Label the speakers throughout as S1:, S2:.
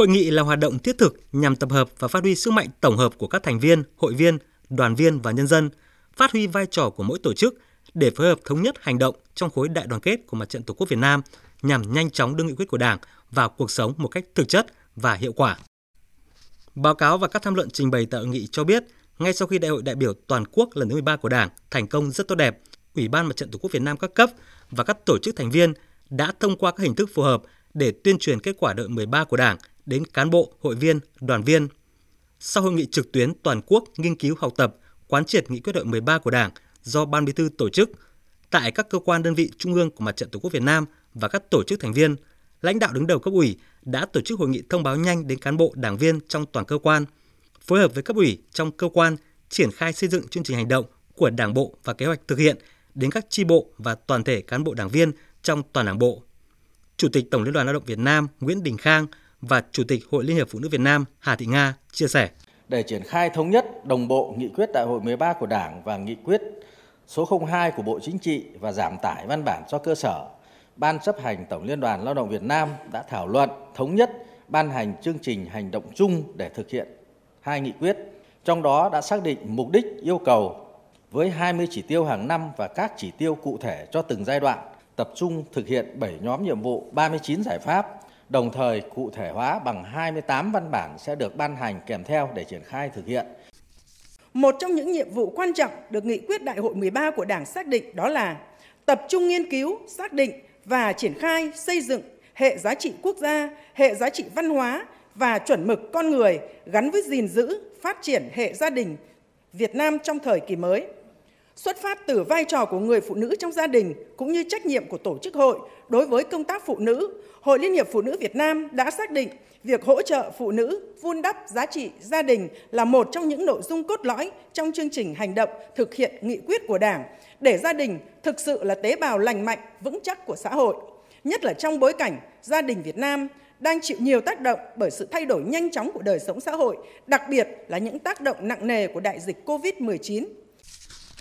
S1: Hội nghị là hoạt động thiết thực nhằm tập hợp và phát huy sức mạnh tổng hợp của các thành viên, hội viên, đoàn viên và nhân dân, phát huy vai trò của mỗi tổ chức để phối hợp thống nhất hành động trong khối đại đoàn kết của Mặt trận Tổ quốc Việt Nam nhằm nhanh chóng đưa nghị quyết của Đảng vào cuộc sống một cách thực chất và hiệu quả. Báo cáo và các tham luận trình bày tại hội nghị cho biết, ngay sau khi Đại hội đại biểu toàn quốc lần thứ 13 của Đảng thành công rất tốt đẹp, Ủy ban Mặt trận Tổ quốc Việt Nam các cấp và các tổ chức thành viên đã thông qua các hình thức phù hợp để tuyên truyền kết quả đại hội 13 của Đảng đến cán bộ, hội viên, đoàn viên. Sau hội nghị trực tuyến toàn quốc nghiên cứu học tập, quán triệt nghị quyết đại hội 13 của Đảng do Ban Bí thư tổ chức, tại các cơ quan đơn vị trung ương của Mặt trận Tổ quốc Việt Nam và các tổ chức thành viên, lãnh đạo đứng đầu cấp ủy đã tổ chức hội nghị thông báo nhanh đến cán bộ, đảng viên trong toàn cơ quan, phối hợp với cấp ủy trong cơ quan triển khai xây dựng chương trình hành động của Đảng bộ và kế hoạch thực hiện đến các chi bộ và toàn thể cán bộ đảng viên trong toàn Đảng bộ. Chủ tịch Tổng Liên đoàn Lao động Việt Nam Nguyễn Đình Khang và Chủ tịch Hội Liên hiệp Phụ nữ Việt Nam Hà Thị Nga chia sẻ.
S2: Để triển khai thống nhất đồng bộ nghị quyết đại hội 13 của Đảng và nghị quyết số 02 của Bộ Chính trị và giảm tải văn bản cho cơ sở, Ban chấp hành Tổng Liên đoàn Lao động Việt Nam đã thảo luận thống nhất ban hành chương trình hành động chung để thực hiện hai nghị quyết. Trong đó đã xác định mục đích yêu cầu với 20 chỉ tiêu hàng năm và các chỉ tiêu cụ thể cho từng giai đoạn, tập trung thực hiện 7 nhóm nhiệm vụ, 39 giải pháp, đồng thời cụ thể hóa bằng 28 văn bản sẽ được ban hành kèm theo để triển khai thực hiện.
S3: Một trong những nhiệm vụ quan trọng được nghị quyết đại hội 13 của Đảng xác định đó là tập trung nghiên cứu, xác định và triển khai xây dựng hệ giá trị quốc gia, hệ giá trị văn hóa và chuẩn mực con người gắn với gìn giữ, phát triển hệ gia đình Việt Nam trong thời kỳ mới. Xuất phát từ vai trò của người phụ nữ trong gia đình cũng như trách nhiệm của tổ chức hội đối với công tác phụ nữ, Hội Liên hiệp Phụ nữ Việt Nam đã xác định việc hỗ trợ phụ nữ vun đắp giá trị gia đình là một trong những nội dung cốt lõi trong chương trình hành động thực hiện nghị quyết của Đảng để gia đình thực sự là tế bào lành mạnh, vững chắc của xã hội, nhất là trong bối cảnh gia đình Việt Nam đang chịu nhiều tác động bởi sự thay đổi nhanh chóng của đời sống xã hội, đặc biệt là những tác động nặng nề của đại dịch COVID-19.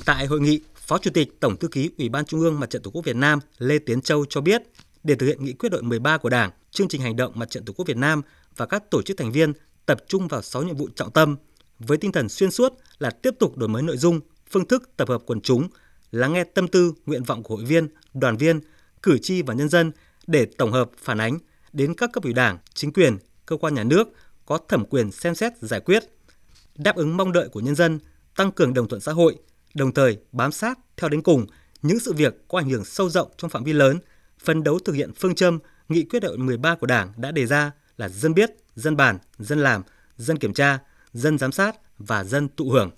S1: Tại hội nghị, Phó Chủ tịch Tổng thư ký Ủy ban Trung ương Mặt trận Tổ quốc Việt Nam Lê Tiến Châu cho biết, để thực hiện nghị quyết đội 13 của Đảng, chương trình hành động Mặt trận Tổ quốc Việt Nam và các tổ chức thành viên tập trung vào 6 nhiệm vụ trọng tâm với tinh thần xuyên suốt là tiếp tục đổi mới nội dung, phương thức tập hợp quần chúng, lắng nghe tâm tư, nguyện vọng của hội viên, đoàn viên, cử tri và nhân dân để tổng hợp phản ánh đến các cấp ủy Đảng, chính quyền, cơ quan nhà nước có thẩm quyền xem xét giải quyết, đáp ứng mong đợi của nhân dân, tăng cường đồng thuận xã hội, đồng thời bám sát theo đến cùng những sự việc có ảnh hưởng sâu rộng trong phạm vi lớn, phấn đấu thực hiện phương châm nghị quyết đại hội 13 của Đảng đã đề ra là dân biết, dân bàn, dân làm, dân kiểm tra, dân giám sát và dân tụ hưởng.